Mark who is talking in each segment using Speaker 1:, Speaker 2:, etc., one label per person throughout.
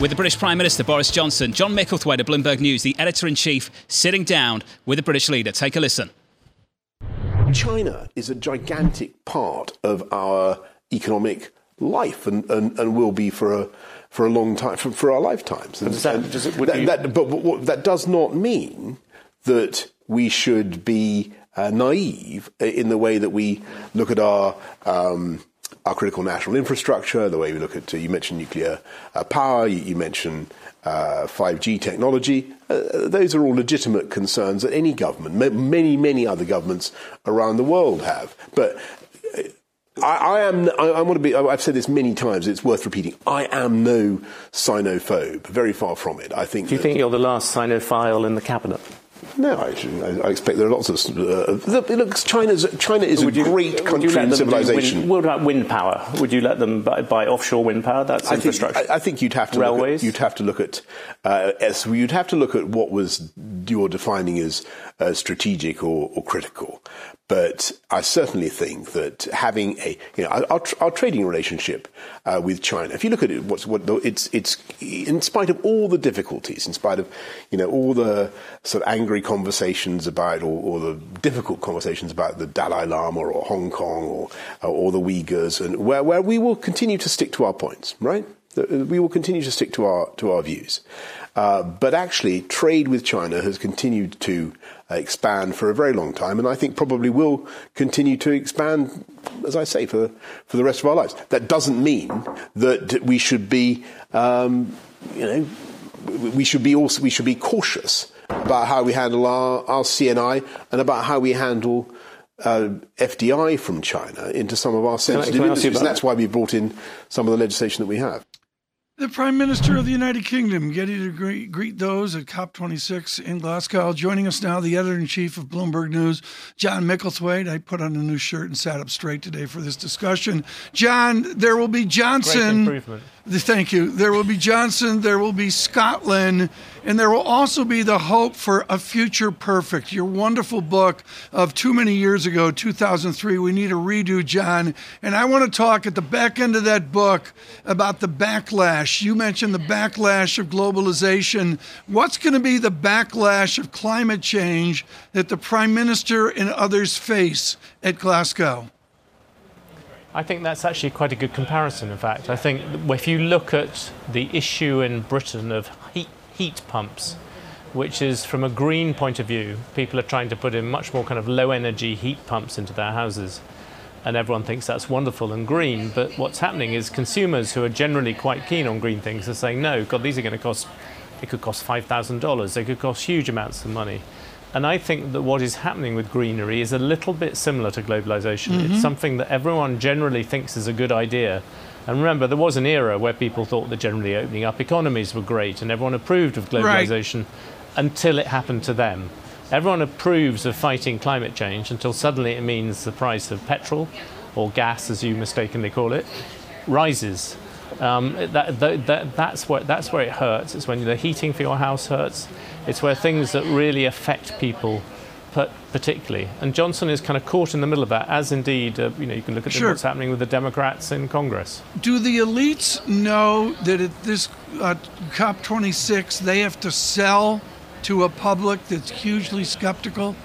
Speaker 1: with the British Prime Minister Boris Johnson. John Micklethwait of Bloomberg News, the editor in chief, sitting down with the British leader. Take a listen.
Speaker 2: China is a gigantic part of our economic life and, and, and will be for a for a long time for, for our lifetimes. And,
Speaker 3: that, does it,
Speaker 2: that,
Speaker 3: you...
Speaker 2: that, but, but that does not mean that we should be uh, naive in the way that we look at our um, our critical national infrastructure, the way we look at, uh, you mentioned nuclear uh, power, you, you mentioned uh, 5G technology. Uh, those are all legitimate concerns that any government, many, many other governments around the world have. But uh, I, I, am. I, I, want to be. I've said this many times. It's worth repeating. I am no Sinophobe. Very far from it. I think.
Speaker 3: Do you think you're the last Sinophile in the cabinet?
Speaker 2: No, I, I, expect there are lots of. Uh, look, China's, China is would a you, great country and civilization.
Speaker 3: Wind, what about wind power? Would you let them buy, buy offshore wind power? That's
Speaker 2: I
Speaker 3: infrastructure.
Speaker 2: Think, I, I, think you'd have to
Speaker 3: railways.
Speaker 2: Look at, you'd have to look at. Uh, yes, you'd have to look at what was you're defining as uh, strategic or, or critical. But I certainly think that having a, you know, our, our trading relationship uh, with China, if you look at it, what's, what, it's, it's, in spite of all the difficulties, in spite of, you know, all the sort of angry conversations about, or, or the difficult conversations about the Dalai Lama or Hong Kong or, or the Uyghurs, and where, where we will continue to stick to our points, right? We will continue to stick to our, to our views. Uh, but actually, trade with China has continued to uh, expand for a very long time, and I think probably will continue to expand, as I say, for for the rest of our lives. That doesn't mean that we should be, um, you know, we should be also we should be cautious about how we handle our, our CNI and about how we handle. Uh, FDI from China into some of our sensitive industries. And that's why we brought in some of the legislation that we have.
Speaker 4: The Prime Minister of the United Kingdom getting to greet, greet those at COP26 in Glasgow. Joining us now, the editor in chief of Bloomberg News, John Micklethwait. I put on a new shirt and sat up straight today for this discussion. John, there will be Johnson.
Speaker 3: Great improvement.
Speaker 4: Thank you. There will be Johnson, there will be Scotland, and there will also be the hope for a future perfect. Your wonderful book of too many years ago, 2003. We need a redo, John. And I want to talk at the back end of that book about the backlash. You mentioned the backlash of globalization. What's going to be the backlash of climate change that the Prime Minister and others face at Glasgow?
Speaker 5: I think that's actually quite a good comparison, in fact. I think if you look at the issue in Britain of heat, heat pumps, which is from a green point of view, people are trying to put in much more kind of low energy heat pumps into their houses. And everyone thinks that's wonderful and green, but what's happening is consumers who are generally quite keen on green things are saying, no, God, these are going to cost, it could cost $5,000, they could cost huge amounts of money. And I think that what is happening with greenery is a little bit similar to globalization. Mm-hmm. It's something that everyone generally thinks is a good idea. And remember, there was an era where people thought that generally opening up economies were great and everyone approved of globalization right. until it happened to them. Everyone approves of fighting climate change until suddenly it means the price of petrol, or gas as you mistakenly call it, rises. Um, that, that, that, that's, where, that's where it hurts. It's when the heating for your house hurts. It's where things that really affect people particularly. And Johnson is kind of caught in the middle of that, as indeed, uh, you know, you can look at
Speaker 4: sure.
Speaker 5: what's happening with the Democrats in Congress.
Speaker 4: Do the elites know that at this uh, COP26 they have to sell to a public that's hugely skeptical?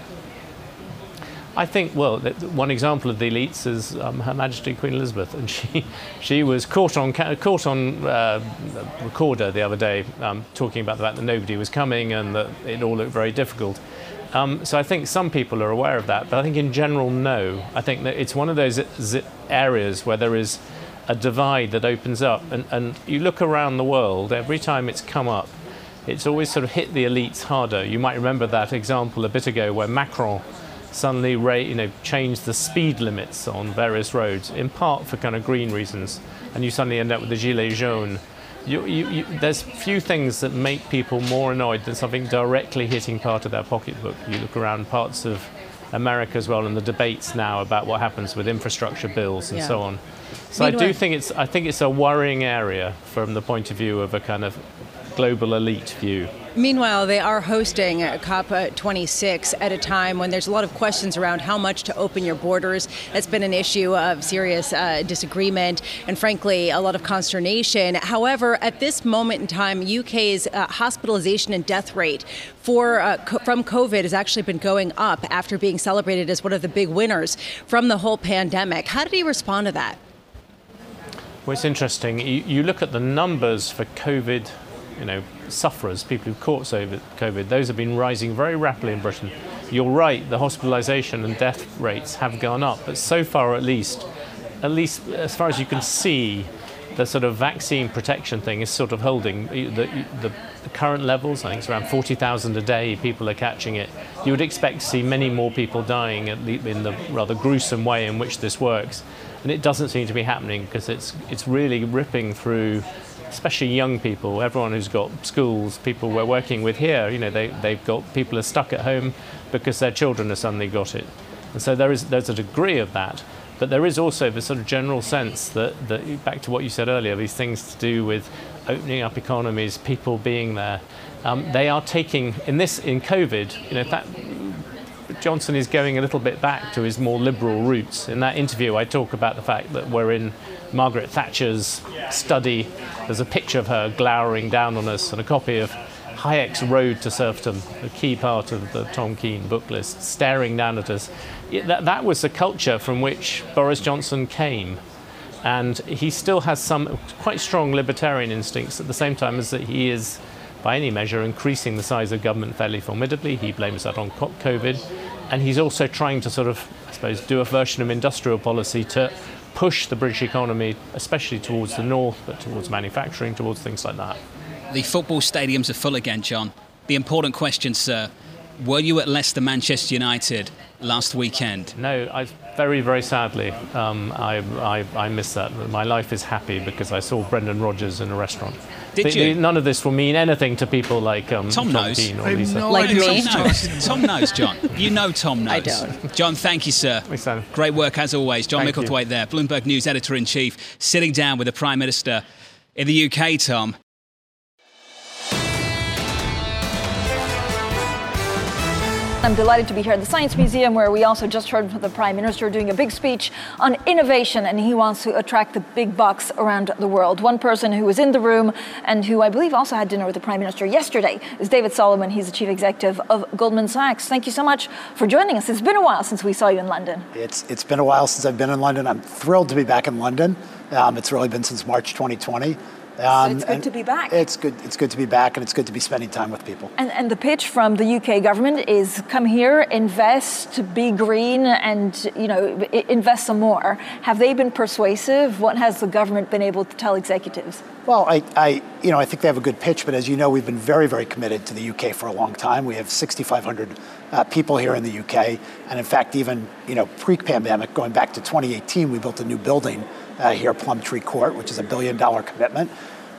Speaker 5: I think, well, one example of the elites is um, Her Majesty Queen Elizabeth, and she, she was caught on, caught on uh, recorder the other day um, talking about the fact that nobody was coming and that it all looked very difficult. Um, so I think some people are aware of that, but I think in general, no. I think that it's one of those areas where there is a divide that opens up, and, and you look around the world, every time it's come up, it's always sort of hit the elites harder. You might remember that example a bit ago where Macron suddenly you know, changed the speed limits on various roads, in part for kind of green reasons. And you suddenly end up with the Gilets jaunes you, you, you, there's few things that make people more annoyed than something directly hitting part of their pocketbook. You look around parts of America as well, and the debates now about what happens with infrastructure bills and
Speaker 6: Yeah.
Speaker 5: so on. So I do think it's I think it's a worrying area from the point of view of a kind of global elite view.
Speaker 6: Meanwhile, they are hosting uh, COP26 at a time when there's a lot of questions around how much to open your borders. That's been an issue of serious uh, disagreement and, frankly, a lot of consternation. However, at this moment in time, UK's uh, hospitalization and death rate for uh, co- from COVID has actually been going up after being celebrated as one of the big winners from the whole pandemic. How did he respond to that?
Speaker 5: Well, it's interesting. You, you look at the numbers for COVID, you know, sufferers, people who've caught COVID. Those have been rising very rapidly in Britain. You're right. The hospitalisation and death rates have gone up, but so far, at least, at least as far as you can see, the sort of vaccine protection thing is sort of holding the, the, the current levels. I think it's around 40,000 a day. People are catching it. You would expect to see many more people dying the, in the rather gruesome way in which this works, and it doesn't seem to be happening because it's it's really ripping through especially young people, everyone who's got schools, people we're working with here, you know, they, they've got people are stuck at home because their children have suddenly got it. And so there is there's a degree of that. But there is also the sort of general sense that, that back to what you said earlier, these things to do with opening up economies, people being there, um, they are taking in this in COVID, you know, that Johnson is going a little bit back to his more liberal roots. In that interview, I talk about the fact that we're in Margaret Thatcher's study. There's a picture of her glowering down on us and a copy of Hayek's Road to Serfdom, a key part of the Tom Keene book list, staring down at us. It- that, that was the culture from which Boris Johnson came. And he still has some quite strong libertarian instincts at the same time as that he is, by any measure, increasing the size of government fairly formidably. He blames that on COVID. And he's also trying to sort of, I suppose, do a version of industrial policy to push the British economy, especially towards the north, but towards manufacturing, towards things like that.
Speaker 1: The football stadiums are full again, John. The important question, sir were you at Leicester Manchester United last weekend?
Speaker 5: No, I very, very sadly, um, I, I, I miss that. My life is happy because I saw Brendan Rodgers in a restaurant.
Speaker 1: Did
Speaker 5: The-
Speaker 1: you?
Speaker 5: the- none of this will mean anything to people like um,
Speaker 1: Tom knows.
Speaker 5: Keene or
Speaker 4: I have
Speaker 5: Lisa.
Speaker 4: no
Speaker 6: Like me.
Speaker 1: Tom knows. Tom knows, John. You know Tom knows.
Speaker 6: I don't.
Speaker 1: John, thank you, sir.
Speaker 5: Thanks,
Speaker 1: Great work as always. John
Speaker 5: Thank you.
Speaker 1: Micklethwait there, Bloomberg News editor in chief, sitting down with the Prime Minister in the UK, Tom.
Speaker 7: I'm delighted to be here at the Science Museum, where we also just heard from the Prime Minister doing a big speech on innovation, and he wants to attract the big bucks around the world. One person who was in the room and who I believe also had dinner with the Prime Minister yesterday is David Solomon. He's the Chief Executive of Goldman Sachs. Thank you so much for joining us. It's been a while since we saw you in London.
Speaker 8: It's, it's been a while since I've been in London. I'm thrilled to be back in London. Um, it's really been since March 2020. Um,
Speaker 7: it's good to be back.
Speaker 8: It's good. It's good to be back, and it's good to be spending time with people.
Speaker 7: And, and the pitch from the UK government is come here, invest, be green, and you know invest some more. Have they been persuasive? What has the government been able to tell executives?
Speaker 8: Well, I, I, you know, I think they have a good pitch, but as you know, we've been very, very committed to the UK for a long time. We have 6,500 uh, people here in the UK, and in fact, even you know, pre-pandemic, going back to 2018, we built a new building uh, here, Plumtree Court, which is a billion-dollar commitment.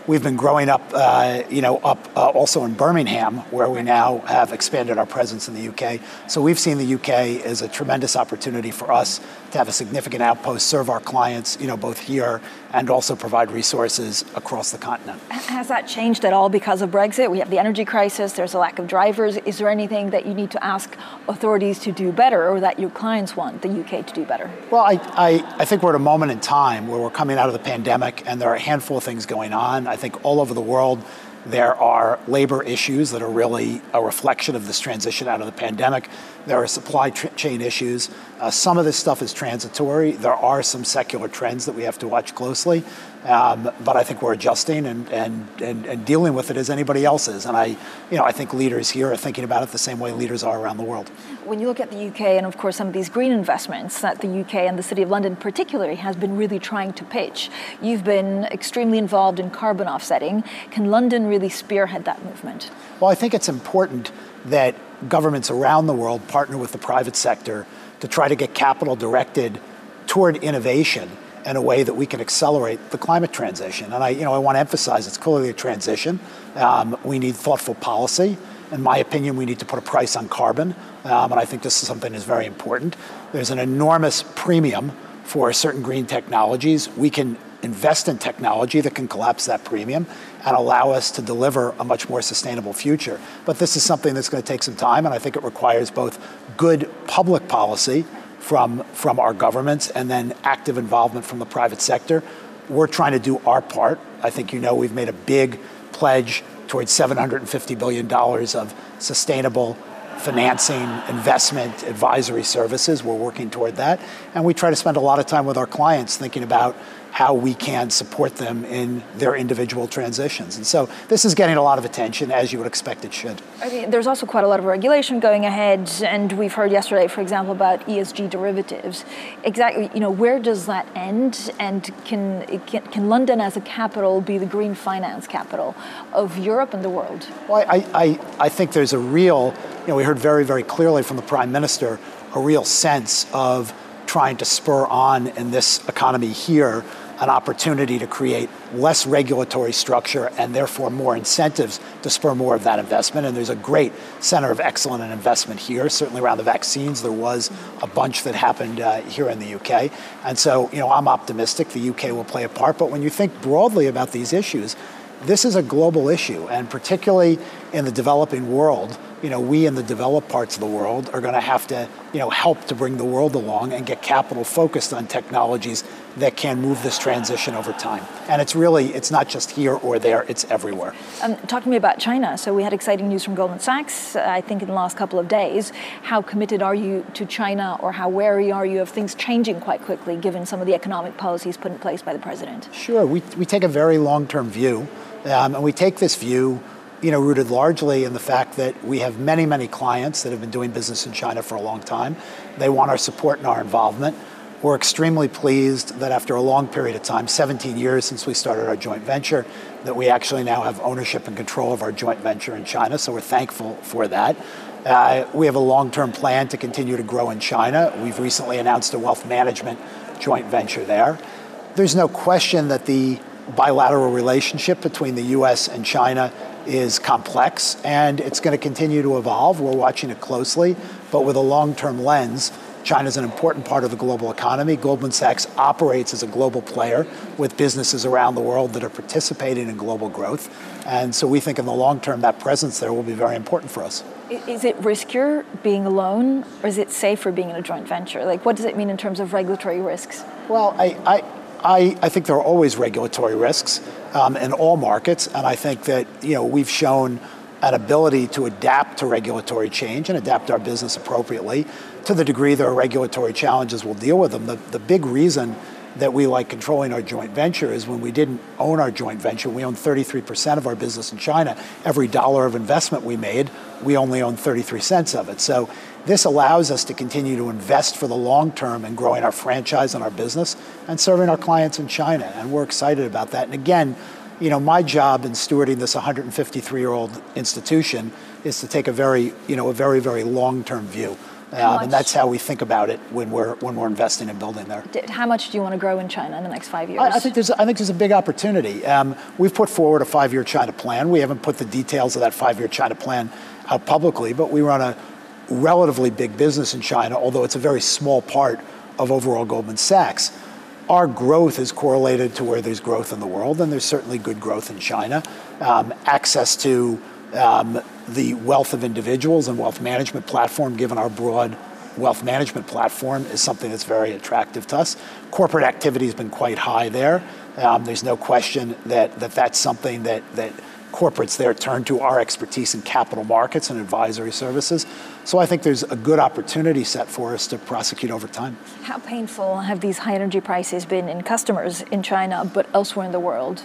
Speaker 8: We've been growing up, uh, you know, up uh, also in Birmingham, where we now have expanded our presence in the UK. So we've seen the UK as a tremendous opportunity for us to have a significant outpost, serve our clients, you know, both here and also provide resources across the continent.
Speaker 7: Has that changed at all because of Brexit? We have the energy crisis, there's a lack of drivers. Is there anything that you need to ask authorities to do better or that your clients want the UK to do better?
Speaker 8: Well, I, I, I think we're at a moment in time where we're coming out of the pandemic and there are a handful of things going on. I think all over the world, there are labor issues that are really a reflection of this transition out of the pandemic. There are supply tr- chain issues. Uh, some of this stuff is transitory. There are some secular trends that we have to watch closely. Um, but I think we're adjusting and, and, and, and dealing with it as anybody else is. And I, you know, I think leaders here are thinking about it the same way leaders are around the world.
Speaker 7: When you look at the UK and, of course, some of these green investments that the UK and the City of London, particularly, has been really trying to pitch, you've been extremely involved in carbon offsetting. Can London really spearhead that movement?
Speaker 8: Well, I think it's important that governments around the world partner with the private sector to try to get capital directed toward innovation in a way that we can accelerate the climate transition. And I, you know, I want to emphasize it's clearly a transition. Um, we need thoughtful policy. In my opinion, we need to put a price on carbon, um, and I think this is something that's very important. There's an enormous premium for certain green technologies. We can invest in technology that can collapse that premium and allow us to deliver a much more sustainable future. But this is something that's going to take some time, and I think it requires both good public policy from, from our governments and then active involvement from the private sector. We're trying to do our part. I think you know we've made a big pledge towards $750 billion of sustainable financing, investment, advisory services. We're working toward that. And we try to spend a lot of time with our clients thinking about how we can support them in their individual transitions. And so this is getting a lot of attention, as you would expect it should.
Speaker 7: I mean, there's also quite a lot of regulation going ahead, and we've heard yesterday, for example, about ESG derivatives. Exactly, you know, where does that end? And can, can, can London as a capital be the green finance capital of Europe and the world?
Speaker 8: Well, I, I, I think there's a real, you know, we heard very, very clearly from the Prime Minister a real sense of trying to spur on in this economy here an opportunity to create less regulatory structure and therefore more incentives to spur more of that investment. And there's a great center of excellence and investment here. Certainly around the vaccines, there was a bunch that happened uh, here in the UK. And so, you know, I'm optimistic the UK will play a part. But when you think broadly about these issues, this is a global issue, and particularly in the developing world, you know, we in the developed parts of the world are going to have to, you know, help to bring the world along and get capital focused on technologies that can move this transition over time. And it's really, it's not just here or there, it's everywhere.
Speaker 7: Um, talk to me about China. So we had exciting news from Goldman Sachs, uh, I think in the last couple of days. How committed are you to China or how wary are you of things changing quite quickly given some of the economic policies put in place by the president?
Speaker 8: Sure, we, we take a very long-term view. Um, and we take this view you know, rooted largely in the fact that we have many, many clients that have been doing business in China for a long time. They want our support and our involvement. We're extremely pleased that after a long period of time, 17 years since we started our joint venture, that we actually now have ownership and control of our joint venture in China. So we're thankful for that. Uh, we have a long term plan to continue to grow in China. We've recently announced a wealth management joint venture there. There's no question that the bilateral relationship between the US and China is complex and it's going to continue to evolve. We're watching it closely, but with a long term lens. China is an important part of the global economy. Goldman Sachs operates as a global player with businesses around the world that are participating in global growth. And so we think in the long term that presence there will be very important for us.
Speaker 7: Is it riskier being alone or is it safer being in a joint venture? Like, what does it mean in terms of regulatory risks?
Speaker 8: Well, I, I I, I, think there are always regulatory risks um, in all markets, and I think that you know we've shown an ability to adapt to regulatory change and adapt our business appropriately. To the degree there are regulatory challenges, we'll deal with them. The, the big reason that we like controlling our joint venture is when we didn't own our joint venture, we owned 33% of our business in China. Every dollar of investment we made, we only owned 33 cents of it. So this allows us to continue to invest for the long term in growing our franchise and our business and serving our clients in China. And we're excited about that. And again, you know, my job in stewarding this 153 year old institution is to take a very, you know, a very, very long term view. Um, and that's how we think about it when we're when we're investing in building there.
Speaker 7: How much do you want to grow in China in the next five years?
Speaker 8: I, I think there's I think there's a big opportunity. Um, we've put forward a five-year China plan. We haven't put the details of that five-year China plan out publicly, but we run a relatively big business in China, although it's a very small part of overall Goldman Sachs. Our growth is correlated to where there's growth in the world, and there's certainly good growth in China. Um, access to um, the wealth of individuals and wealth management platform, given our broad wealth management platform, is something that's very attractive to us. Corporate activity has been quite high there. Um, there's no question that, that that's something that, that corporates there turn to our expertise in capital markets and advisory services. So I think there's a good opportunity set for us to prosecute over time.
Speaker 7: How painful have these high energy prices been in customers in China, but elsewhere in the world?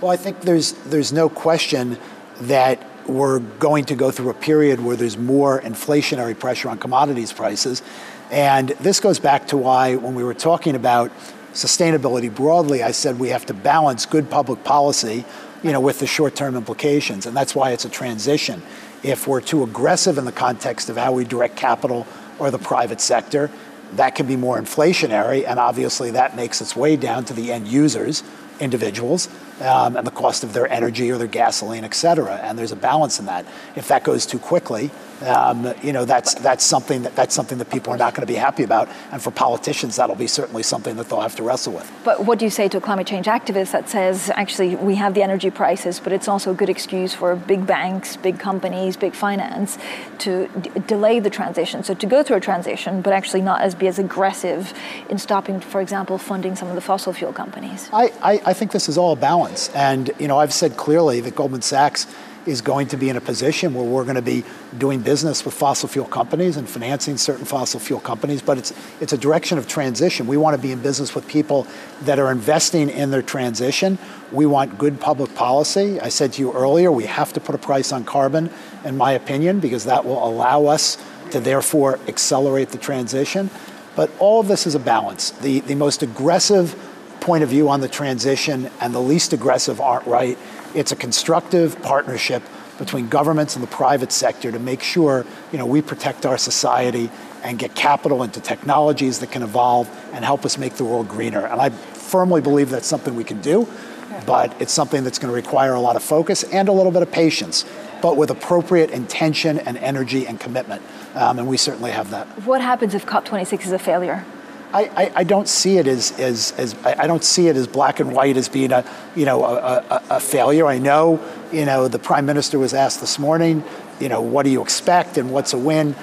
Speaker 8: Well, I think there's there's no question that we're going to go through a period where there's more inflationary pressure on commodities prices. And this goes back to why, when we were talking about sustainability broadly, I said we have to balance good public policy you know, with the short-term implications. And that's why it's a transition. If we're too aggressive in the context of how we direct capital or the private sector, that can be more inflationary, and obviously that makes its way down to the end users, individuals, um, and the cost of their energy or their gasoline, et cetera. And there's a balance in that. If that goes too quickly, um, you know, that's, that's, something that, that's something that people are not going to be happy about. And for politicians, that'll be certainly something that they'll have to wrestle with.
Speaker 7: But what do you say to a climate change activist that says, actually, we have the energy prices, but it's also a good excuse for big banks, big companies, big finance to d- delay the transition? So to go through a transition, but actually not as be as aggressive in stopping, for example, funding some of the fossil fuel companies?
Speaker 8: I, I, I think this is all a balance. And, you know, I've said clearly that Goldman Sachs is going to be in a position where we're going to be doing business with fossil fuel companies and financing certain fossil fuel companies, but it's it's a direction of transition. We want to be in business with people that are investing in their transition. We want good public policy. I said to you earlier, we have to put a price on carbon, in my opinion, because that will allow us to therefore accelerate the transition. But all of this is a balance. The the most aggressive point of view on the transition and the least aggressive aren't right. It's a constructive partnership between governments and the private sector to make sure you know, we protect our society and get capital into technologies that can evolve and help us make the world greener. And I firmly believe that's something we can do, but it's something that's going to require a lot of focus and a little bit of patience, but with appropriate intention and energy and commitment. Um, and we certainly have that.
Speaker 7: What happens if COP26 is a failure?
Speaker 8: I, I, I, don't see it as, as, as I don't see it as black and white as being a you know a, a, a, failure. I know you know the prime minister was asked this morning, you know what do you expect and what's a win.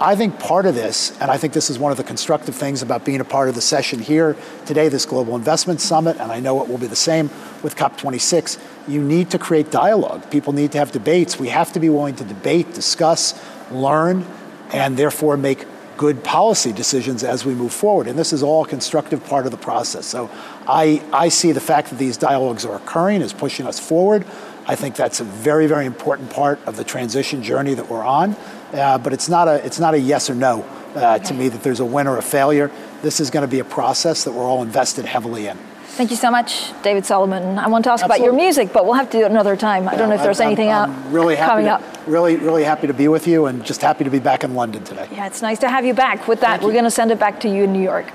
Speaker 8: I think part of this, and I think this is one of the constructive things about being a part of the session here today, this Global Investment Summit, and I know it will be the same with COP26. You need to create dialogue. People need to have debates. We have to be willing to debate, discuss, learn, and therefore make good policy decisions as we move forward. And this is all a constructive part of the process. So I, I see the fact that these dialogues are occurring as pushing us forward. I think that's a very, very important part of the transition journey that we're on. Uh, but it's not a, it's not a yes or no uh, to me that there's a win or a failure. This is going to be a process that we're all invested heavily in.
Speaker 7: Thank you so much, David Solomon. I want to ask Absolutely. about your music, but we'll have to do it another time. I don't know if there's I'm, anything I'm, I'm
Speaker 8: really
Speaker 7: coming
Speaker 8: to,
Speaker 7: up.
Speaker 8: Really, really happy to be with you and just happy to be back in London today.
Speaker 7: Yeah, it's nice to have you back. With that, Thank we're going to send it back to you in New York.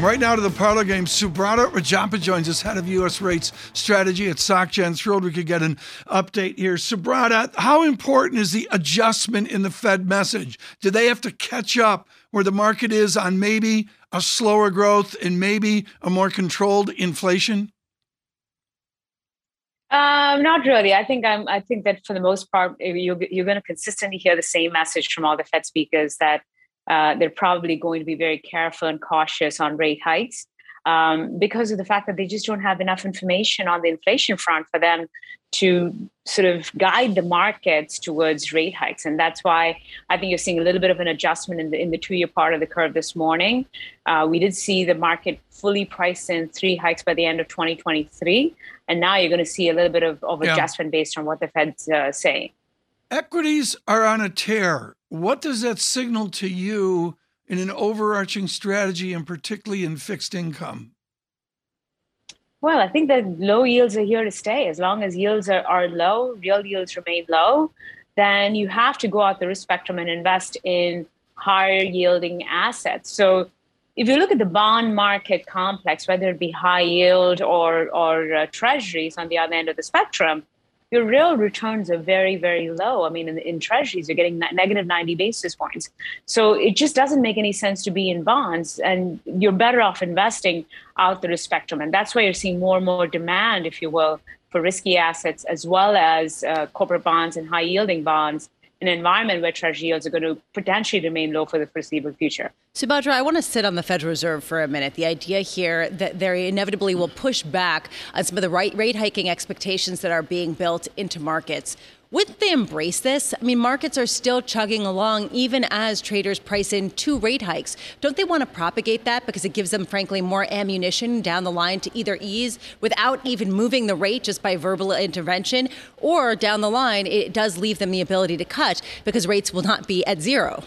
Speaker 4: Right now to the parlor game. Subadra Rajappa joins us, head of U.S. rates strategy at SocGen. Thrilled we could get an update here. Subrata, how important is the adjustment in the Fed message? Do they have to catch up where the market is on maybe a slower growth and maybe a more controlled inflation?
Speaker 9: Um, not really. I think I'm. I think that for the most part, you're, you're going to consistently hear the same message from all the Fed speakers that uh, they're probably going to be very careful and cautious on rate hikes um, because of the fact that they just don't have enough information on the inflation front for them to sort of guide the markets towards rate hikes. And that's why I think you're seeing a little bit of an adjustment in the, in the two year part of the curve this morning. Uh, we did see the market fully priced in three hikes by the end of 2023. And now you're going to see a little bit of, of yeah. adjustment based on what the Fed's uh, saying.
Speaker 4: Equities are on a tear. What does that signal to you in an overarching strategy and particularly in fixed income?
Speaker 9: Well, I think that low yields are here to stay. As long as yields are, are low, real yields remain low, then you have to go out the risk spectrum and invest in higher yielding assets. So if you look at the bond market complex, whether it be high yield or, or uh, treasuries on the other end of the spectrum, your real returns are very, very low. I mean, in, in treasuries, you're getting negative 90 basis points. So it just doesn't make any sense to be in bonds, and you're better off investing out the spectrum. And that's why you're seeing more and more demand, if you will, for risky assets as well as uh, corporate bonds and high yielding bonds an environment where treasury yields are going to potentially remain low for the foreseeable future.
Speaker 6: Subadra, I want to sit on the Federal Reserve for a minute. The idea here that they inevitably will push back on some of the right rate hiking expectations that are being built into markets. Wouldn't they embrace this? I mean, markets are still chugging along even as traders price in two rate hikes. Don't they want to propagate that because it gives them, frankly, more ammunition down the line to either ease without even moving the rate just by verbal intervention, or down the line, it does leave them the ability to cut because rates will not be at zero?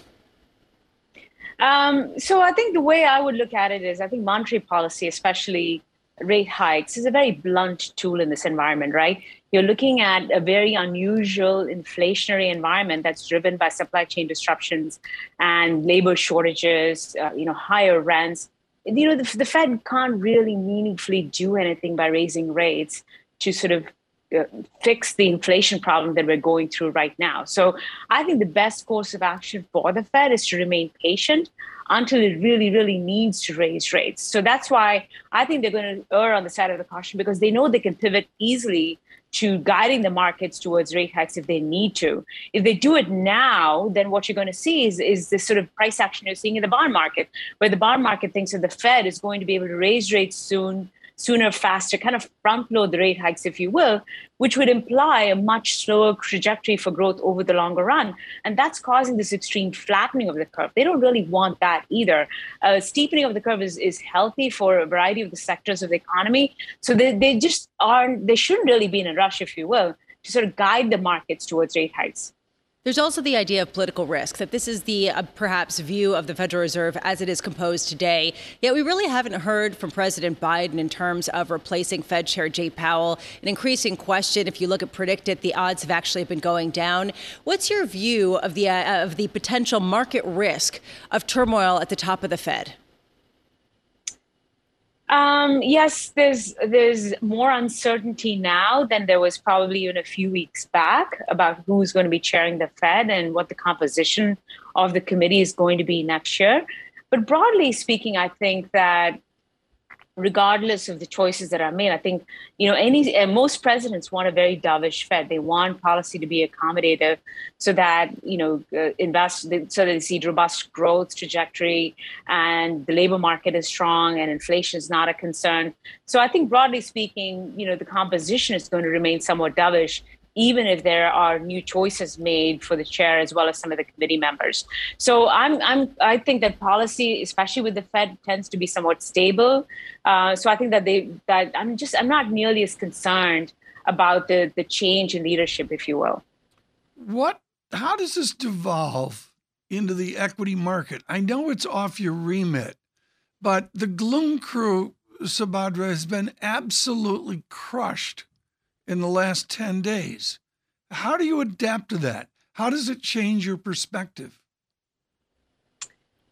Speaker 9: Um, so I think the way I would look at it is I think monetary policy, especially rate hikes is a very blunt tool in this environment, right? You're looking at a very unusual inflationary environment that's driven by supply chain disruptions and labor shortages, uh, you know, higher rents. You know, the, the Fed can't really meaningfully do anything by raising rates to sort of Uh, fix the inflation problem that we're going through right now. So I think the best course of action for the Fed is to remain patient until it really, really needs to raise rates. So that's why I think they're going to err on the side of the caution because they know they can pivot easily to guiding the markets towards rate hikes if they need to. If they do it now, then what you're going to see is, is this sort of price action you're seeing in the bond market, where the bond market thinks that the Fed is going to be able to raise rates soon sooner, faster, kind of front load the rate hikes, if you will, which would imply a much slower trajectory for growth over the longer run. And that's causing this extreme flattening of the curve. They don't really want that either. Uh, steepening of the curve is, is healthy for a variety of the sectors of the economy. So they, they just aren't, they shouldn't really be in a rush, if you will, to sort of guide the markets towards rate hikes.
Speaker 6: There's also the idea of political risk, that this is the uh, perhaps view of the Federal Reserve as it is composed today. Yet we really haven't heard from President Biden in terms of replacing Fed Chair Jay Powell. An increasing question, if you look at predicted, the odds have actually been going down. What's your view of the, uh, of the potential market risk of turmoil at the top of the Fed?
Speaker 9: Um, yes, there's there's more uncertainty now than there was probably even a few weeks back about who's going to be chairing the Fed and what the composition of the committee is going to be next year. But broadly speaking, I think that regardless of the choices that are made. I think you know any most presidents want a very dovish Fed. They want policy to be accommodative, so that you know uh, invest so that they see robust growth trajectory and the labor market is strong and inflation is not a concern. So I think broadly speaking, you know the composition is going to remain somewhat dovish even if there are new choices made for the chair as well as some of the committee members. So I'm, I'm, I think that policy, especially with the Fed, tends to be somewhat stable. Uh, so I think that they, that I'm just, I'm not nearly as concerned about the the change in leadership, if you will.
Speaker 4: What? How does this devolve into the equity market? I know it's off your remit, but the gloom crew, Subadra, has been absolutely crushed in the last 10 days. How do you adapt to that? How does it change your perspective?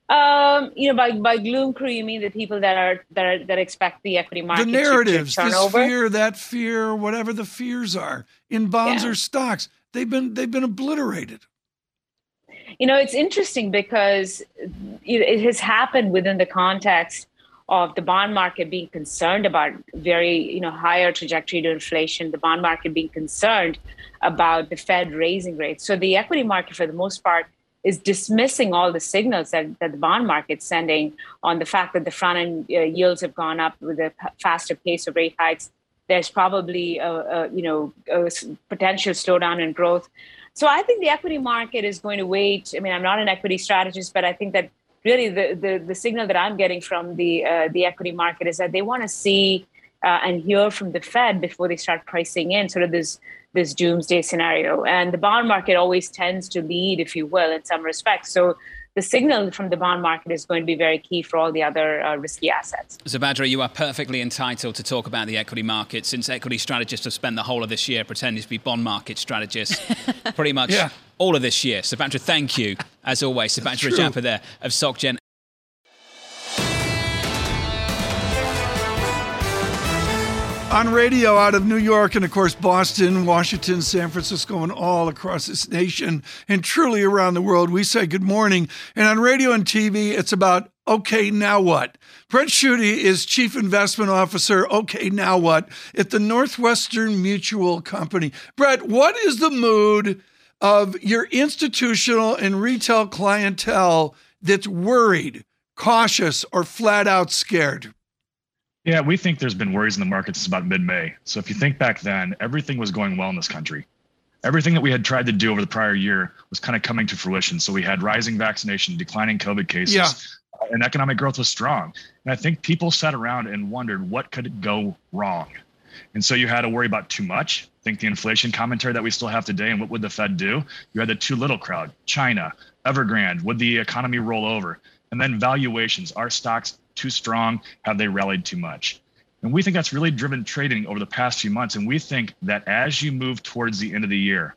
Speaker 9: Um, you know, by by gloom crew, you mean the people that are that are, that expect the equity market
Speaker 4: the narratives,
Speaker 9: to, to
Speaker 4: this
Speaker 9: over?
Speaker 4: fear, that fear, whatever the fears are in bonds
Speaker 9: Yeah.
Speaker 4: or stocks, they've been they've been obliterated.
Speaker 9: You know, it's interesting because it it has happened within the context of the bond market being concerned about very, you know, higher trajectory to inflation, the bond market being concerned about the Fed raising rates. So the equity market, for the most part, is dismissing all the signals that, that the bond market's sending on the fact that the front end uh, yields have gone up with a p- faster pace of rate hikes. There's probably a, a you know a potential slowdown in growth. So I think the equity market is going to wait. I mean, I'm not an equity strategist, but I think that really the the, the signal that I'm getting from the uh, the equity market is that they want to see uh, and hear from the Fed before they start pricing in sort of this this doomsday scenario. And the bond market always tends to lead, if you will, in some respects. So the signal from the bond market is going to be very key for all the other uh, risky assets.
Speaker 1: Subadra, you are perfectly entitled to talk about the equity market since equity strategists have spent the whole of this year pretending to be bond market strategists. Pretty much
Speaker 4: Yeah.
Speaker 1: all of this year. Sabandra, thank you, as always. Sabandra
Speaker 4: true.
Speaker 1: Rajappa there of SocGen.
Speaker 4: On radio out of New York and, of course, Boston, Washington, San Francisco, and all across this nation and truly around the world, we say good morning. And on radio and TV, it's about okay, now what? Brent Schutte is Chief Investment Officer, okay, now what? At the Northwestern Mutual Company. Brett, what is the mood of your institutional and retail clientele that's worried, cautious, or flat out scared?
Speaker 10: Yeah, we think there's been worries in the market since about mid-May. So if you think back then, everything was going well in this country. Everything that we had tried to do over the prior year was kind of coming to fruition. So we had rising vaccination, declining COVID cases,
Speaker 4: Yeah.
Speaker 10: and economic growth was strong. And I think people sat around and wondered what could go wrong. And so you had to worry about too much. Think the inflation commentary that we still have today, and what would the Fed do? You had the too little crowd, China, Evergrande. Would the economy roll over? And then valuations. Are stocks too strong? Have they rallied too much? And we think that's really driven trading over the past few months. And we think that as you move towards the end of the year,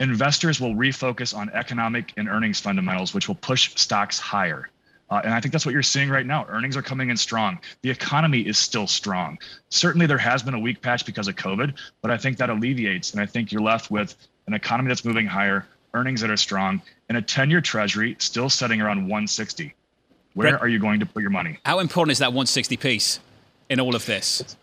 Speaker 10: investors will refocus on economic and earnings fundamentals, which will push stocks higher. Uh, and I think that's what you're seeing right now. Earnings are coming in strong. The economy is still strong. Certainly, there has been a weak patch because of COVID, but I think that alleviates. And I think you're left with an economy that's moving higher, earnings that are strong, and a 10 year treasury still setting around 160. Where Brent, are you going to put your money?
Speaker 1: How important is that 160 piece in all of this?
Speaker 10: It's,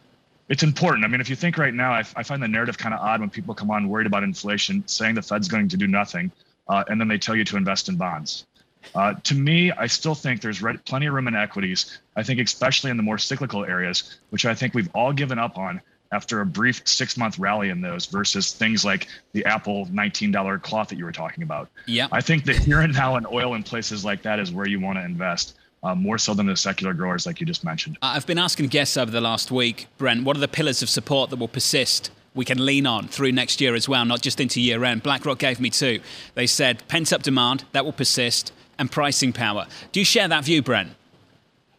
Speaker 10: it's important. I mean, if you think right now, I, I find the narrative kind of odd when people come on worried about inflation, saying the Fed's going to do nothing, uh, and then they tell you to invest in bonds. Uh, to me, I still think there's plenty of room in equities. I think, especially in the more cyclical areas, which I think we've all given up on after a brief six month rally in those versus things like the Apple $19 cloth that you were talking about.
Speaker 1: Yeah.
Speaker 10: I think that here and now in oil and places like that is where you want to invest. Uh, more so than the secular growers, like you just mentioned.
Speaker 1: I've been asking guests over the last week, Brent, what are the pillars of support that will persist we can lean on through next year as well, not just into year end. BlackRock gave me two. They said pent up demand, that will persist and pricing power. Do you share that view, Brent?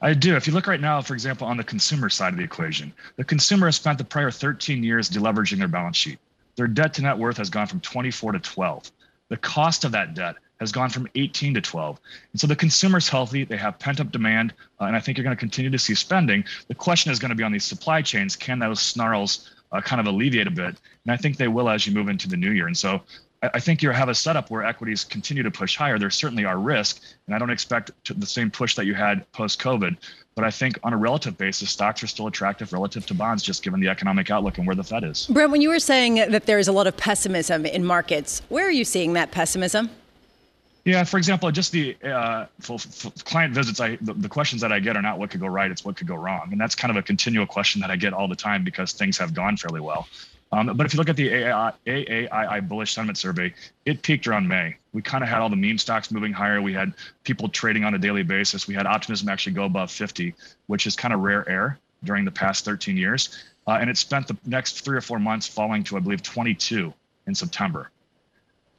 Speaker 10: I do. If you look right now, for example, on the consumer side of the equation, the consumer has spent the prior 13 years deleveraging their balance sheet. Their debt to net worth has gone from 24 to 12. The cost of that debt has gone from 18 to 12. And so the consumer's healthy, they have pent up demand, uh, and I think you're going to continue to see spending. The question is going to be on these supply chains can those snarls uh, kind of alleviate a bit? And I think they will as you move into the new year. And so I think you have a setup where equities continue to push higher. There certainly are risks, and I don't expect the same push that you had post COVID. But I think on a relative basis, stocks are still attractive relative to bonds, just given the economic outlook and where the Fed is.
Speaker 6: Brent, when you were saying that there is a lot of pessimism in markets, where are you seeing that pessimism?
Speaker 10: Yeah, for example, just the uh, for, for client visits, I the, the, questions that I get are not what could go right; it's what could go wrong, and that's kind of a continual question that I get all the time because things have gone fairly well. Um, but if you look at the AAI, AAII bullish sentiment survey, it peaked around May. We kind of had all the meme stocks moving higher. We had people trading on a daily basis. We had optimism actually go above 50, which is kind of rare air during the past 13 years. Uh, and it spent the next three or four months falling to, I believe, 22 in September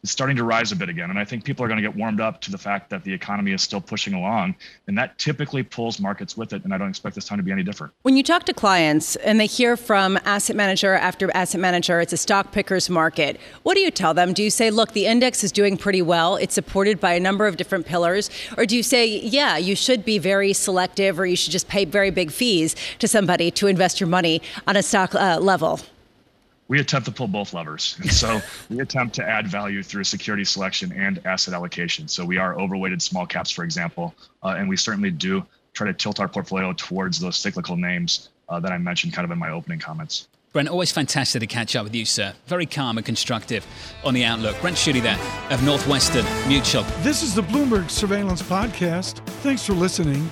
Speaker 10: is starting to rise a bit again. And I think people are going to get warmed up to the fact that the economy is still pushing along. And that typically pulls markets with it. And I don't expect this time to be any different.
Speaker 6: When you talk to clients and they hear from asset manager after asset manager, it's a stock picker's market, what do you tell them? Do you say, look, the index is doing pretty well, it's supported by a number of different pillars? Or do you say, yeah, you should be very selective or you should just pay very big fees to somebody to invest your money on a stock uh, level?
Speaker 10: We attempt to pull both levers. And so we attempt to add value through security selection and asset allocation. So we are overweighted small caps, for example, uh, and we certainly do try to tilt our portfolio towards those cyclical names uh, that I mentioned kind of in my opening comments.
Speaker 1: Brent, always fantastic to catch up with you, sir. Very calm and constructive on the outlook. Brent Schutte there of Northwestern Mutual.
Speaker 4: This is the Bloomberg Surveillance Podcast. Thanks for listening.